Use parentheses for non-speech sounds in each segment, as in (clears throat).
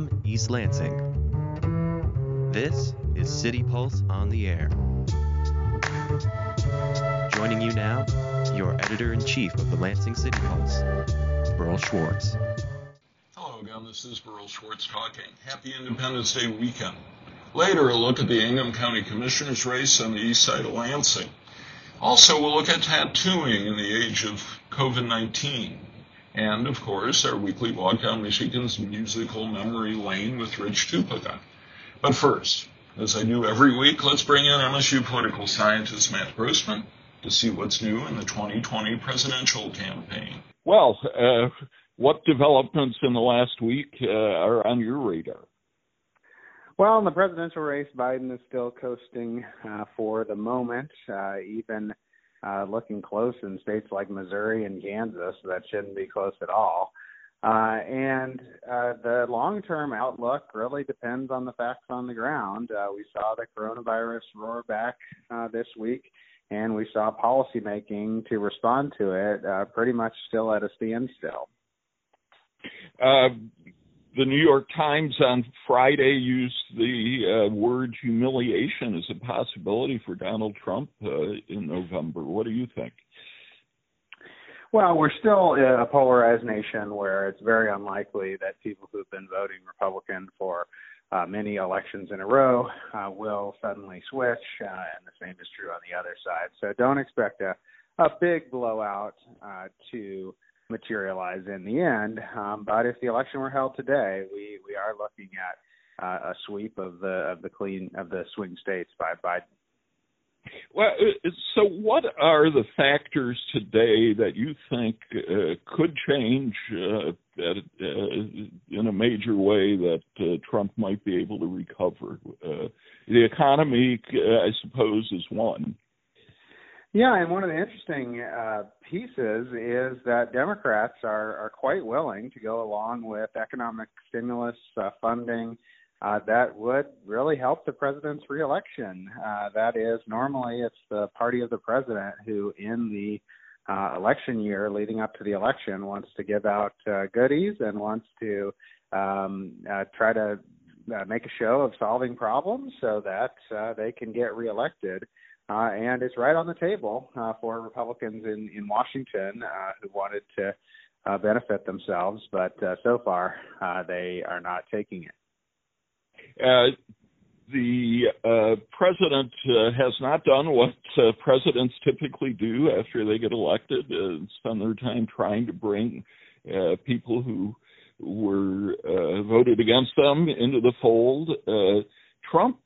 FM East Lansing. This is City Pulse on the Air. Joining you now, your editor in chief of the Lansing City Pulse, Berl Schwartz. Hello again, this is Berl Schwartz talking. Happy Independence Day weekend. Later, a look at the Ingham County Commissioner's race on the east side of Lansing. Also, we'll look at tattooing in the age of COVID 19. And, of course, our weekly walk down Michigan's musical memory lane with Rich Tupica. But first, as I do every week, let's bring in MSU political scientist Matt Grossmann to see what's new in the 2020 presidential campaign. Well, uh, what developments in the last week uh, are on your radar? Well, in the presidential race, Biden is still coasting uh, for the moment, uh, even uh, looking close in states like Missouri and Kansas. That shouldn't be close at all. Uh, and uh, the long term outlook really depends on the facts on the ground. Uh, we saw the coronavirus roar back uh, this week, and we saw policymaking to respond to it uh, pretty much still at a standstill. Uh, the New York Times on Friday used the uh, word humiliation as a possibility for Donald Trump uh, in November. What do you think? Well, we're still a polarized nation where it's very unlikely that people who've been voting Republican for uh, many elections in a row uh, will suddenly switch, uh, and the same is true on the other side. So don't expect a, a big blowout uh, to materialize in the end. Um, but if the election were held today, we we are looking at uh, a sweep of the of the clean of the swing states by Biden. Well, uh, so what are the factors today that you think uh, could change uh, uh, in a major way that uh, Trump might be able to recover? the economy, I suppose, is one. Yeah, and one of the interesting uh, pieces is that Democrats are are quite willing to go along with economic stimulus uh, funding uh, that would really help the president's reelection. Uh, that is, normally it's the party of the president who, in the uh, election year leading up to the election, wants to give out uh, goodies and wants to um, uh, try to uh, make a show of solving problems so that uh, they can get reelected uh, and it's right on the table uh, for Republicans in in Washington uh, who wanted to uh, benefit themselves, but uh, so far uh, they are not taking it. Uh, the uh, president uh, has not done what uh, presidents typically do after they get elected, uh, spend their time trying to bring uh, people who were uh, voted against them into the fold. Uh, Trump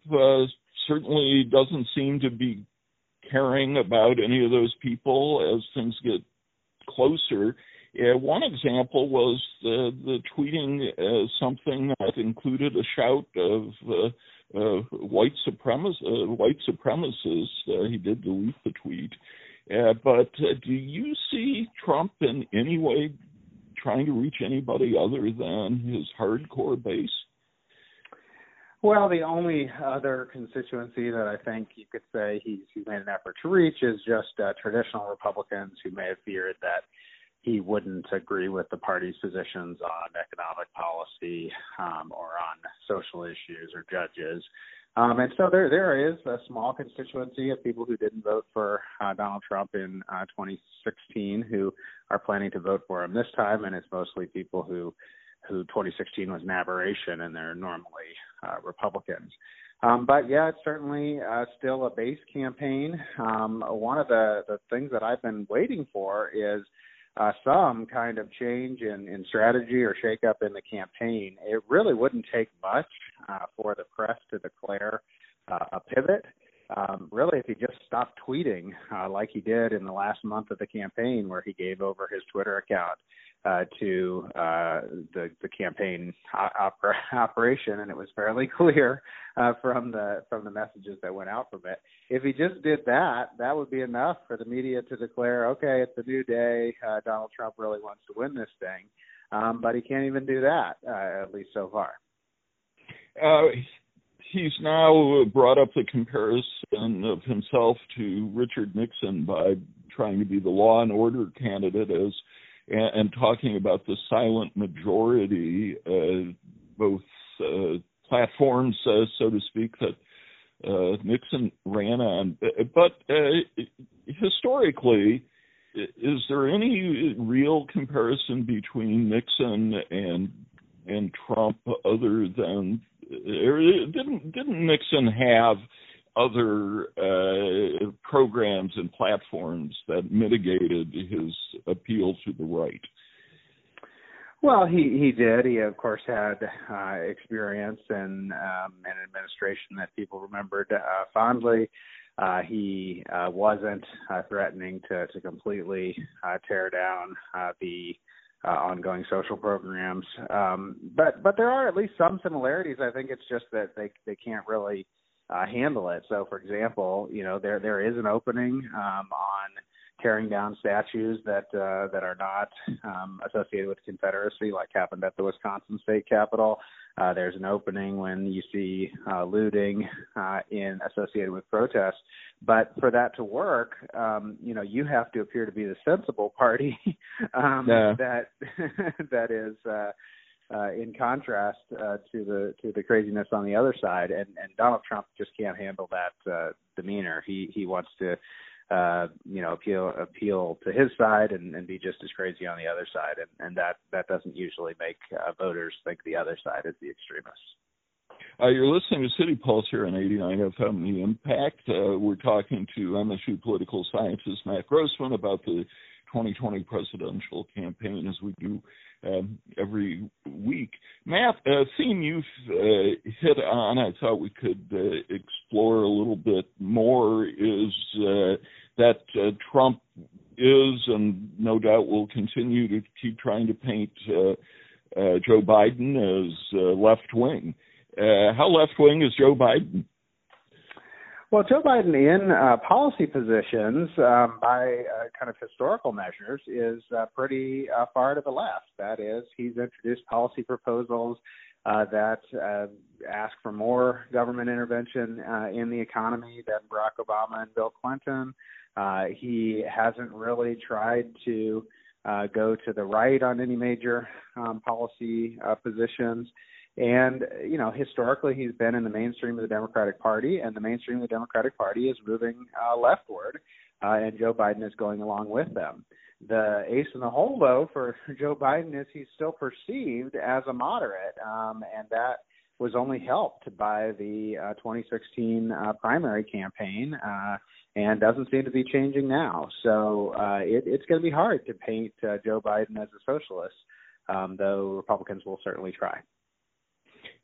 certainly doesn't seem to be caring about any of those people as things get closer. Uh, one example was the, the tweeting uh, something that included a shout of uh, uh, white supremacists. Uh, white supremacists. Uh, he did delete the tweet, but do you see Trump in any way trying to reach anybody other than his hardcore base? Well, the only other constituency that I think you could say he's, made an effort to reach is just uh, traditional Republicans who may have feared that he wouldn't agree with the party's positions on economic policy um, or on social issues or judges. Um, and so there there is a small constituency of people who didn't vote for uh, Donald Trump in uh, 2016 who are planning to vote for him this time, and it's mostly people who who 2016 was an aberration and they're normally uh, Republicans. Um, but yeah, it's certainly uh, still a base campaign. Um, one of the, the things that I've been waiting for is uh, some kind of change in, in strategy or shakeup in the campaign. It really wouldn't take much uh, for the press to declare uh, a pivot. Um, really, if he just stopped tweeting uh, like he did in the last month of the campaign, where he gave over his Twitter account uh, to uh, the the campaign opera, (laughs) operation, and it was fairly (laughs) clear uh, from the from the messages that went out from it. If he just did that, that would be enough for the media to declare, okay, it's a new day. Uh, Donald Trump really wants to win this thing, um, but he can't even do that, uh, at least so far. Uh, he's now brought up the comparison of himself to Richard Nixon by trying to be the law and order candidate as and, and talking about the silent majority, uh, both uh, platforms, uh, so to speak, that uh, Nixon ran on. But uh, historically, is there any real comparison between Nixon and and Trump other than didn't didn't Nixon have other uh, programs and platforms that mitigated his appeal to the right? Well, he he did. He of course had uh, experience in um, an administration that people remembered uh, fondly. Uh, he uh, wasn't uh, threatening to to completely uh, tear down uh, the uh, ongoing social programs, um, but but there are at least some similarities. I think it's just that they they can't really uh, handle it. So, for example, you know there there is an opening um, on tearing down statues that uh, that are not um, associated with Confederacy, like happened at the Wisconsin State Capitol. Uh, there's an opening when you see uh, looting uh, in associated with protests, but for that to work, um, you know, you have to appear to be the sensible party (laughs) um, yeah. that (laughs) that is. Uh, uh, in contrast uh, to the to the craziness on the other side, and and Donald Trump just can't handle that uh, demeanor. He he wants to uh, you know, appeal appeal to his side and, and be just as crazy on the other side, and, and that that doesn't usually make uh, voters think the other side is the extremists. Uh, you're listening to City Pulse here on 89 FM The Impact. Uh, we're talking to MSU political scientist Matt Grossmann about the 2020 presidential campaign as we do um, every week. Matt, a theme you've uh, hit on, I thought we could uh, explore a little bit more is uh, that uh, Trump is and no doubt will continue to keep trying to paint uh, uh, Joe Biden as left wing. how left wing is Joe Biden? Well, Joe Biden in uh, policy positions, um, by uh, kind of historical measures, is uh, pretty uh, far to the left. That is, he's introduced policy proposals uh, that uh, ask for more government intervention in the economy than Barack Obama and Bill Clinton. He hasn't really tried to go to the right on any major um, policy positions. And you know, historically, he's been in the mainstream of the Democratic Party, and the mainstream of the Democratic Party is moving uh, leftward, uh, and Joe Biden is going along with them. The ace in the hole, though, for (laughs) Joe Biden is he's still perceived as a moderate, um, and that was only helped by the uh, 2016 uh, primary campaign, uh, and doesn't seem to be changing now. So uh, it, it's going to be hard to paint uh, Joe Biden as a socialist, um, though Republicans will certainly try.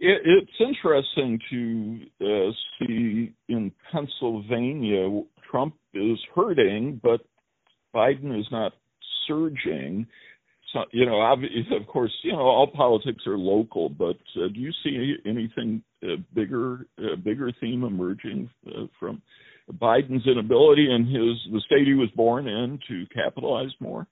It, it's interesting to uh, see in Pennsylvania, Trump is hurting, but Biden is not surging. So, you know, of course, you know, all politics are local, but uh, do you see anything uh, bigger, uh, bigger theme emerging uh, from Biden's inability in his the state he was born in to capitalize more?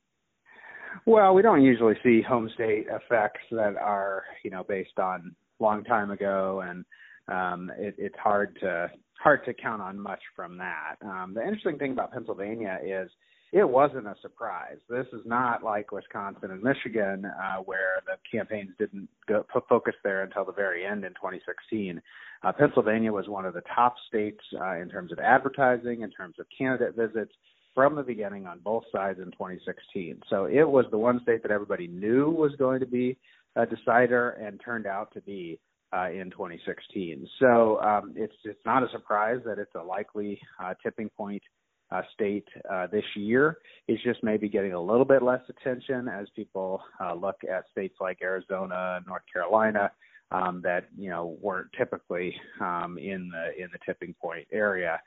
Well, we don't usually see home state effects that are, you know, based on long time ago, and um, it, it's hard to hard to count on much from that. Um, the interesting thing about Pennsylvania is it wasn't a surprise. This is not like Wisconsin and Michigan, uh, where the campaigns didn't go, focus there until the very end in 2016. Uh, Pennsylvania was one of the top states uh, in terms of advertising, in terms of candidate visits from the beginning on both sides in 2016. So it was the one state that everybody knew was going to be a decider and turned out to be uh, in 2016. So um, it's it's not a surprise that it's a likely uh, tipping point uh, state uh, this year. It's just maybe getting a little bit less attention as people uh, look at states like Arizona, North Carolina, um, that you know weren't typically um, in the in the tipping point area.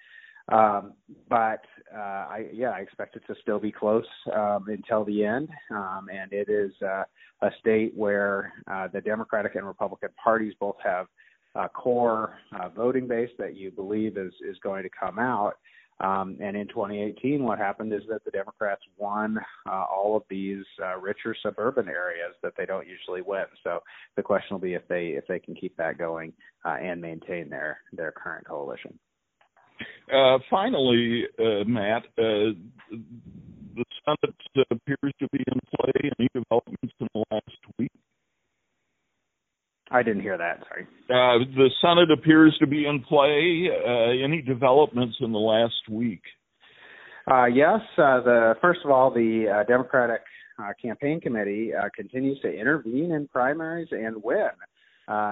Um, but uh, I, yeah, I expect it to still be close um, until the end, um, and it is uh, a state where uh, the Democratic and Republican parties both have a core uh, voting base that you believe is is going to come out. Um, and in 2018, what happened is that the Democrats won uh, all of these uh, richer suburban areas that they don't usually win. So the question will be if they if they can keep that going uh, and maintain their their current coalition. Uh, finally, uh, Matt, uh, the Senate appears to be in play. Any developments in the last week? I didn't hear that. Sorry. Uh, the Senate appears to be in play. Uh, any developments in the last week? Uh, yes. Uh, the first of all, the uh, Democratic uh, campaign committee continues to intervene in primaries and win.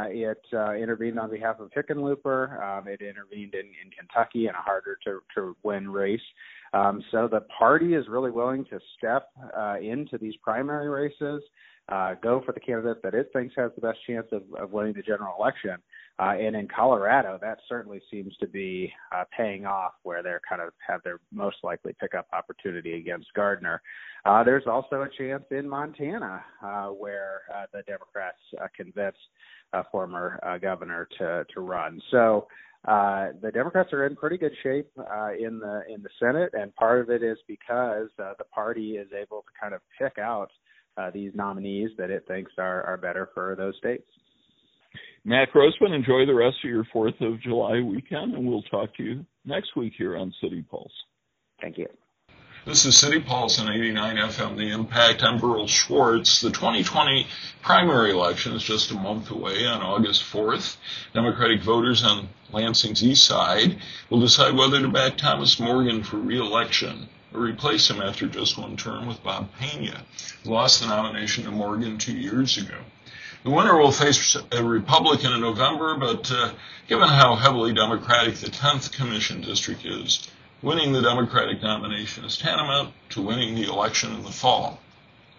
It uh, intervened on behalf of Hickenlooper. Um, it intervened in, in Kentucky in a harder to, to win race. Um, so the party is really willing to step uh, into these primary races uh, go for the candidate that it thinks has the best chance of, of winning the general election. Uh, and in Colorado, that certainly seems to be uh, paying off, where they're kind of have their most likely pickup opportunity against Gardner. Uh, there's also a chance in Montana, uh, where uh, the Democrats uh, convinced a former uh, governor to to run. So uh, the Democrats are in pretty good shape uh, in the in the Senate, and part of it is because uh, the party is able to kind of pick out uh, these nominees that it thinks are, are better for those states. Matt Grossmann, enjoy the rest of your 4th of July weekend, and we'll talk to you next week here on City Pulse. Thank you. This is City Pulse on 89 FM, The Impact. I'm Berl Schwartz. The 2020 primary election is just a month away on August 4th. Democratic voters on Lansing's east side will decide whether to back Thomas Morgan for re-election replace him after just one term with Bob Pena, who lost the nomination to Morgan two years ago. The winner will face a Republican in November, but uh, given how heavily Democratic the 10th Commission District is, winning the Democratic nomination is tantamount to winning the election in the fall.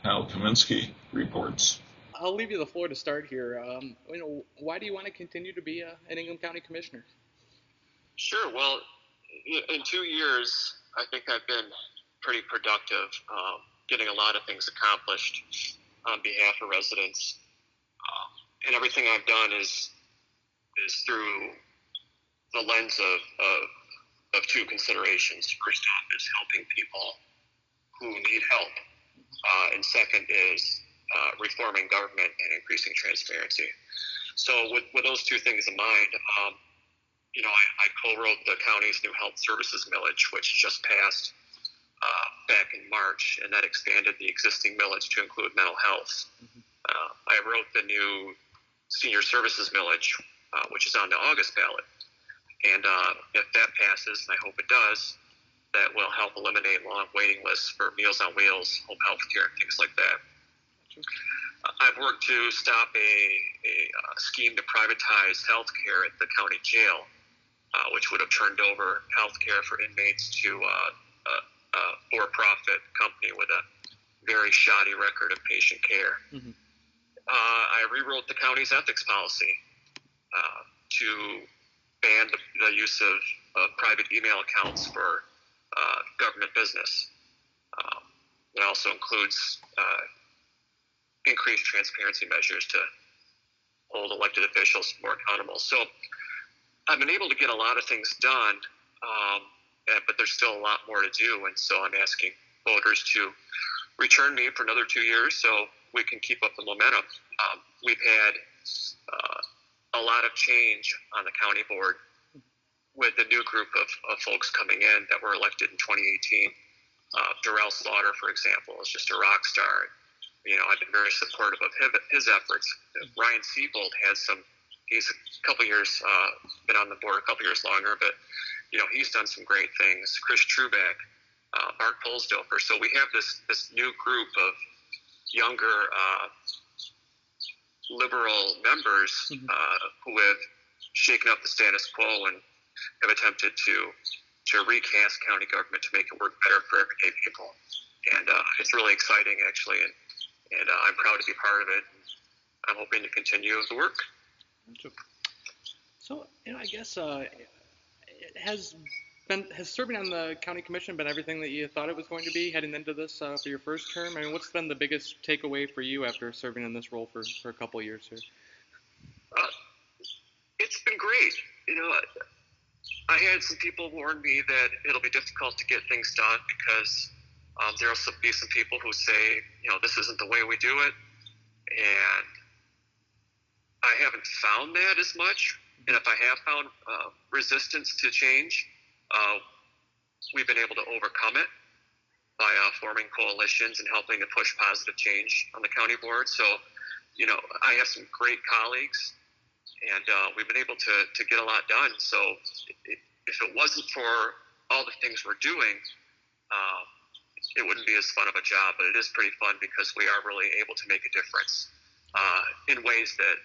Kyle Kaminski reports. I'll leave you the floor to start here. Um, you know, why do you want to continue to be a, an Ingham County Commissioner? Sure. Well, in two years, I think I've been pretty productive, um, getting a lot of things accomplished on behalf of residents. Um, and everything I've done is is through the lens of, of, of two considerations. First off is helping people who need help, uh, and second is uh, reforming government and increasing transparency. So, with, with those two things in mind, um, you know, I, I co-wrote the county's new health services millage, which just passed uh, back in March, and that expanded the existing millage to include mental health. Mm-hmm. Uh, I wrote the new senior services millage, uh, which is on the August ballot. And uh, if that passes, and I hope it does, that will help eliminate long waiting lists for Meals on Wheels, home health care, and things like that. I've worked to stop a, a, a uh, scheme to privatize health care at the county jail uh, which would have turned over health care for inmates to uh, a, a for-profit company with a very shoddy record of patient care. Mm-hmm. Uh, I rewrote the county's ethics policy uh, to ban the, the use of, of, private email accounts for uh, government business. Um, it also includes uh, increased transparency measures to hold elected officials more accountable. So I've been able to get a lot of things done, um, but there's still a lot more to do. And so I'm asking voters to return me for another two years so we can keep up the momentum. Um, we've had uh, a lot of change on the county board with the new group of, of folks coming in that were elected in 2018. Uh, Derrell Slaughter, for example, is just a rock star. You know, I've been very supportive of his, his efforts. Ryan Sebolt has some he's a couple years uh, been on the board a couple years longer, but you know he's done some great things. Chris Trubac, uh, Mark Polsdofer. So we have this this new group of younger uh, liberal members mm-hmm. uh, who have shaken up the status quo and have attempted to to recast county government to make it work better for everyday people. And uh, it's really exciting, actually, and and uh, I'm proud to be part of it. I'm hoping to continue the work. So, you know, I guess uh, it has been has serving on the county commission been everything that you thought it was going to be heading into this uh, for your first term? I mean, what's been the biggest takeaway for you after serving in this role for, for a couple of years here? Uh, it's been great. You know, I had some people warn me that it'll be difficult to get things done because um, there'll be some people who say, you know, this isn't the way we do it, and I haven't found that as much. And if I have found uh, resistance to change, uh, we've been able to overcome it by uh, forming coalitions and helping to push positive change on the county board. So you know, I have some great colleagues, and uh, we've been able to, to get a lot done. So if it wasn't for all the things we're doing, um, it wouldn't be as fun of a job. But it is pretty fun because we are really able to make a difference uh, in ways that,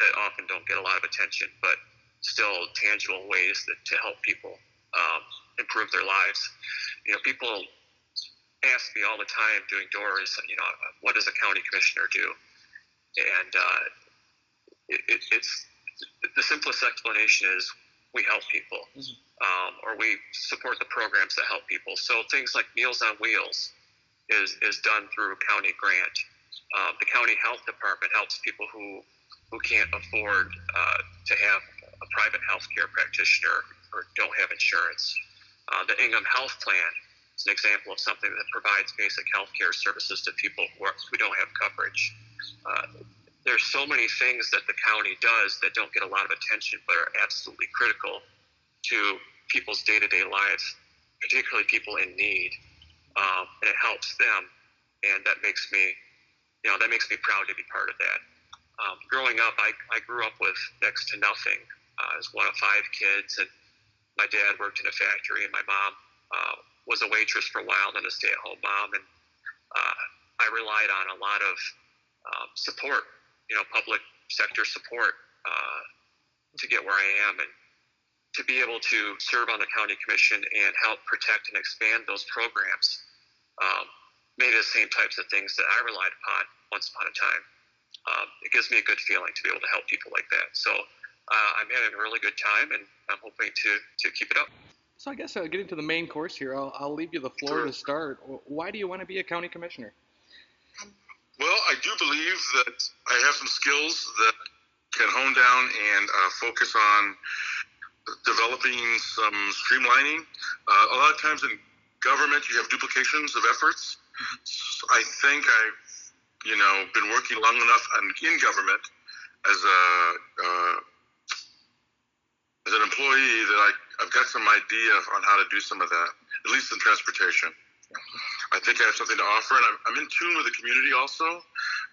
that often don't get a lot of attention, but still tangible ways that, to help people um, improve their lives. You know, people ask me all the time doing doors, you know, what does a county commissioner do? And uh, it, it, it's the simplest explanation is we help people, mm-hmm. um, or we support the programs that help people. So things like Meals on Wheels is is done through a county grant. Um, the county health department helps people who who can't afford uh, to have a private health care practitioner or don't have insurance. Uh, the Ingham Health Plan is an example of something that provides basic health care services to people who, are, who don't have coverage. Uh, there's so many things that the county does that don't get a lot of attention but are absolutely critical to people's day-to-day lives, particularly people in need. Um, and it helps them, and that makes me, you know, that makes me proud to be part of that. Um, growing up, I, I grew up with next to nothing. Uh, as one of five kids, and my dad worked in a factory, and my mom uh, was a waitress for a while, then a stay-at-home mom, and uh, I relied on a lot of um, support you know public sector support uh, to get where I am and to be able to serve on the county commission and help protect and expand those programs. Um, maybe the same types of things that I relied upon once upon a time. Um, it gives me a good feeling to be able to help people like that. So uh, I'm having a really good time, and I'm hoping to to keep it up. So I guess uh, getting to the main course here, I'll, I'll leave you the floor sure. to start. Why do you want to be a county commissioner? Well, I do believe that I have some skills that can hone down and uh, focus on developing some streamlining. Uh, a lot of times in government, you have duplications of efforts. I think I've, you know, been working long enough in government as a uh, as an employee that I, I've got some idea on how to do some of that, at least in transportation. I think I have something to offer, and I'm, I'm in tune with the community also.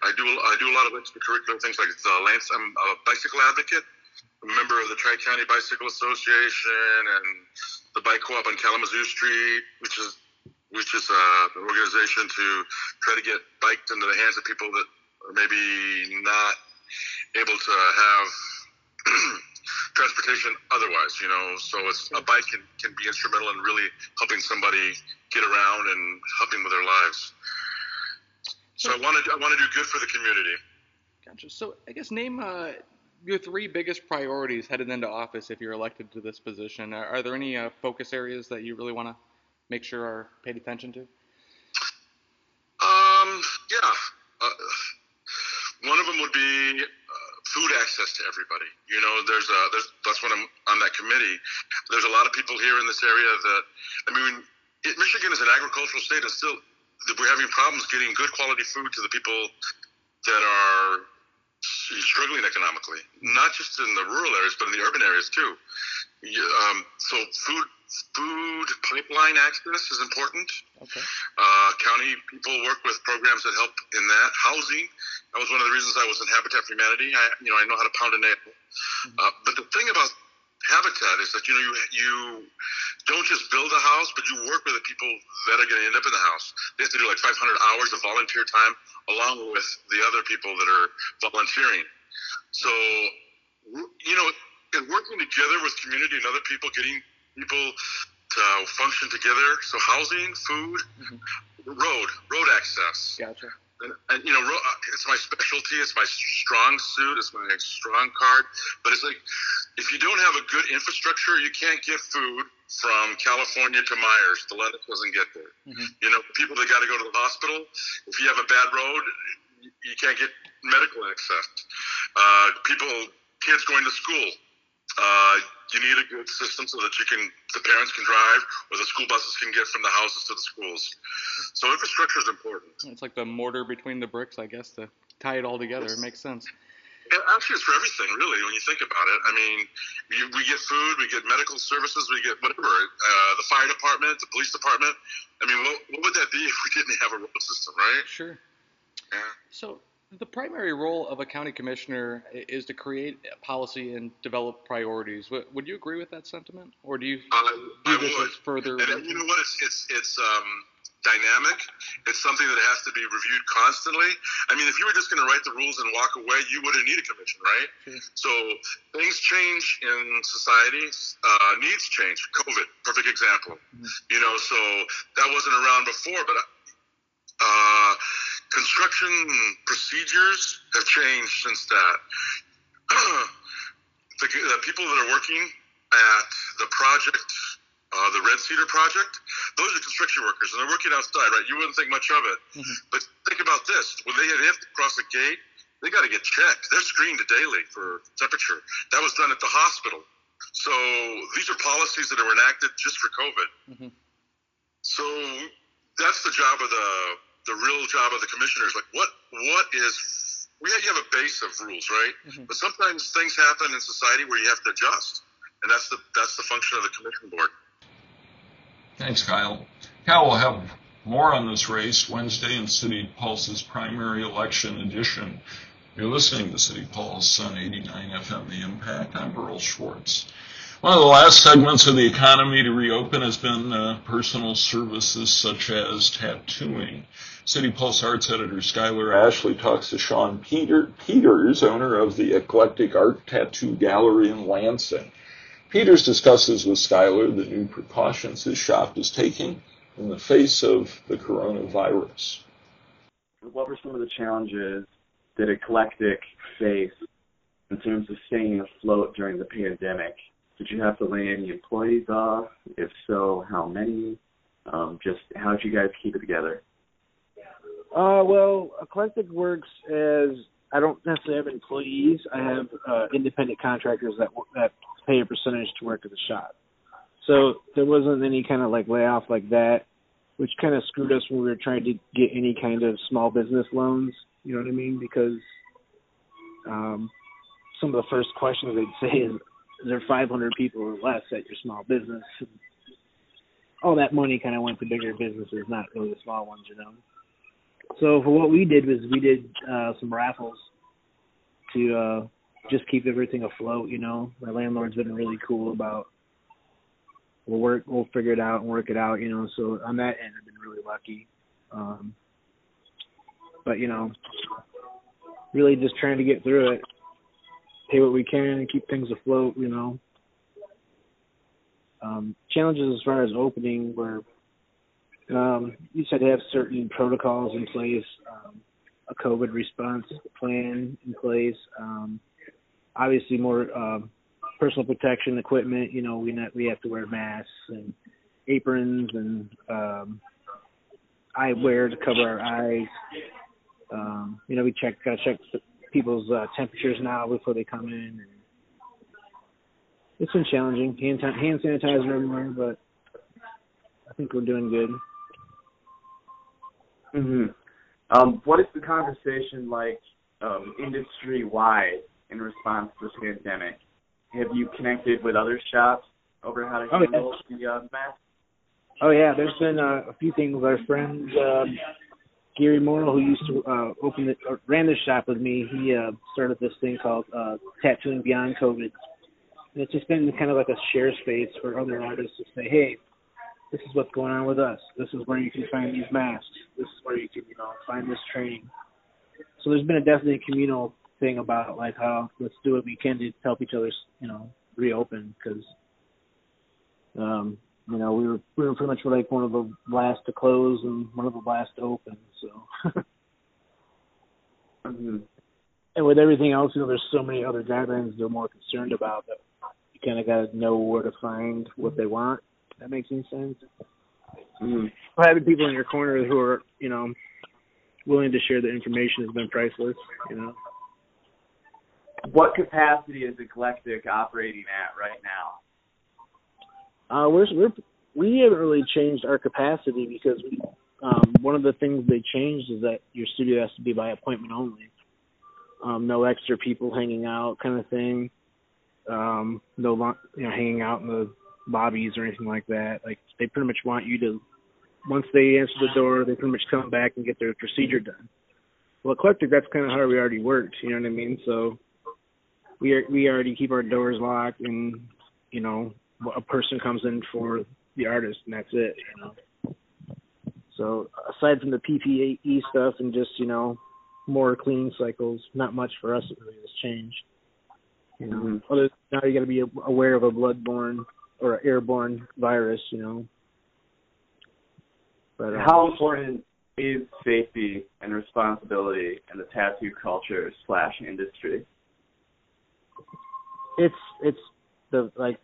I do I do a lot of extracurricular things like the Lance. I'm a bicycle advocate, a member of the Tri County Bicycle Association, and the Bike Co-op on Kalamazoo Street, which is which is uh, an organization to try to get biked into the hands of people that are maybe not able to have (clears throat) transportation otherwise, you know. So it's a bike can, can be instrumental in really helping somebody get around and helping with their lives. So I want to I want to do good for the community. Gotcha. So I guess name uh, your three biggest priorities headed into office if you're elected to this position. Are, are there any uh, focus areas that you really want to make sure are paid attention to? Um, yeah. Uh, one of them would be food access to everybody. You know, there's a there's that's when I'm on that committee. There's a lot of people here in this area that I mean, it, Michigan is an agricultural state, and still we're having problems getting good quality food to the people that are struggling economically, not just in the rural areas, but in the urban areas too. Um, so food food pipeline access is important. Okay. Uh, county people work with programs that help in that. Housing, that was one of the reasons I was in Habitat for Humanity. I, you know, I know how to pound a nail. Mm-hmm. Uh, but the thing about Habitat is that you know you you don't just build a house, but you work with the people that are going to end up in the house. They have to do like 500 hours of volunteer time along with the other people that are volunteering. So, you know, and working together with community and other people, getting people to function together. So housing, food, mm-hmm. road, road access. Gotcha. And, and, you know, it's my specialty. It's my strong suit. It's my strong card. But it's like, if you don't have a good infrastructure, you can't get food from California to Meijer. The lettuce doesn't get there. Mm-hmm. You know, people that got to go to the hospital. If you have a bad road, you can't get medical access. Uh, people, kids going to school. Uh, you need a good system so that you can the parents can drive or the school buses can get from the houses to the schools. So infrastructure is important. It's like the mortar between the bricks, I guess, to tie it all together. It makes sense. Yeah, actually, it's for everything, really, when you think about it. I mean, we, we get food, we get medical services, we get whatever. Uh, the fire department, the police department. I mean, what, what would that be if we didn't have a road system, right? Sure. Yeah. So the primary role of a county commissioner is to create policy and develop priorities. Would you agree with that sentiment, or do you uh, view this as further? And, you know what? It's it's it's um, dynamic. It's something that has to be reviewed constantly. I mean, if you were just going to write the rules and walk away, you wouldn't need a commission, right? So things change in society. Uh, needs change. COVID, perfect example. Mm-hmm. You know, so that wasn't around before, but. Uh, construction procedures have changed since that. (clears throat) the, the, people that are working at the project, uh, the Red Cedar project, those are construction workers, and they're working outside, right? You wouldn't think much of it, mm-hmm. but think about this: when they have to cross a gate, they got to get checked. They're screened daily for temperature. That was done at the hospital. So these are policies that are enacted just for COVID. Mm-hmm. So that's the job of the the real job of the commissioners. Like, what what is we have, you have a base of rules, right? Mm-hmm. But sometimes things happen in society where you have to adjust, and that's the that's the function of the commission board. Thanks, Kyle. Kyle will have more on this race Wednesday in City Pulse's primary election edition. You're listening to City Pulse on 89 FM The Impact. I'm Berl Schwartz. One of the last segments of the economy to reopen has been uh, personal services such as tattooing. City Pulse Arts editor Skylar Ashley talks to Sean Peter, Peters, owner of the Eclectic Art Tattoo Gallery in Lansing. Peters discusses with Skylar the new precautions his shop is taking in the face of the coronavirus. What were some of the challenges that Eclectic faced in terms of staying afloat during the pandemic? Did you have to lay any employees off? If so, how many? Um, just how did you guys keep it together? Uh, well, Eclectic works as I don't necessarily have employees. I have uh, independent contractors that that pay a percentage to work at the shop. So there wasn't any kind of like layoff like that, which kind of screwed us when we were trying to get any kind of small business loans. You know what I mean? Because um, some of the first questions they'd say is, "Is there 500 people or less at your small business?" all that money kind of went to bigger businesses, not really the small ones, you know. So for what we did was we did uh, some raffles to uh, just keep everything afloat. You know, my landlord's been really cool about we'll work, we'll figure it out and work it out. You know, so on that end, I've been really lucky. Um, but you know, really just trying to get through it, pay what we can, and keep things afloat. You know, um, challenges as far as opening were um, you said have certain protocols in place, um, a COVID response plan in place. Um, obviously, more um, personal protection equipment. You know, we not, we have to wear masks and aprons and um, eyewear to cover our eyes. Um, you know, we check gotta check people's uh, temperatures now before they come in. And it's been challenging. Hand hand sanitizer everywhere, but I think we're doing good. Mm-hmm. Um, what is the conversation like um, industry wide in response to the pandemic? Have you connected with other shops over how to oh, handle yeah. the uh, mask? Oh yeah, there's been uh, a few things. Our friend uh, Gary Morrill, who used to uh, open it, or ran this shop with me, he uh, started this thing called uh, Tattooing Beyond COVID. And it's just been kind of like a share space for other artists to say, hey, this is what's going on with us. This is where you can find these masks. This is where you can, you know, find this training. So there's been a definitely communal thing about like how let's do what we can to help each other, you know, reopen because, um, you know, we were we were pretty much like one of the last to close and one of the last to open. So. (laughs) mm-hmm. And with everything else, you know, there's so many other guidelines they're more concerned about that you kind of got to know where to find what they want that makes any sense. Mm-hmm. Having people in your corner who are, you know, willing to share the information has been priceless. You know. What capacity is Eclectic operating at right now? Uh, we're we're we haven't really changed our capacity because we, um, one of the things they changed is that your studio has to be by appointment only. Um, no extra people hanging out, kind of thing. Um, no, you know, hanging out in the lobbies or anything like that. Like they pretty much want you to once they answer the door, they pretty much come back and get their procedure done. well, eclectic. That's kind of how we already worked. You know what I mean? So we are, we already keep our doors locked, and you know, a person comes in for the artist, and that's it. You know. So aside from the PPE stuff and just you know more cleaning cycles, not much for us really has changed. You know, mm-hmm. Other, now you got to be aware of a bloodborne or airborne virus. You know. But uh, how important is safety and responsibility in the tattoo culture slash industry? It's it's the like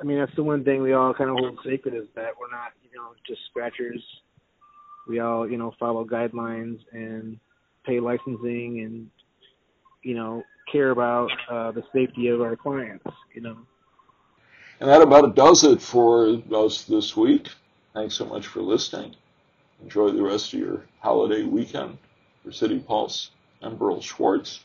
I mean that's the one thing we all kind of hold sacred is that we're not you know just scratchers. We all you know follow guidelines and pay licensing and you know care about uh, the safety of our clients. You know. And that about does it for us this week. Thanks so much for listening. Enjoy the rest of your holiday weekend. For City Pulse, I'm Berl Schwartz.